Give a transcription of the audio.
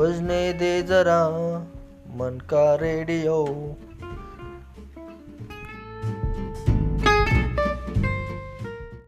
बजने दे जरा मन का रेडियो।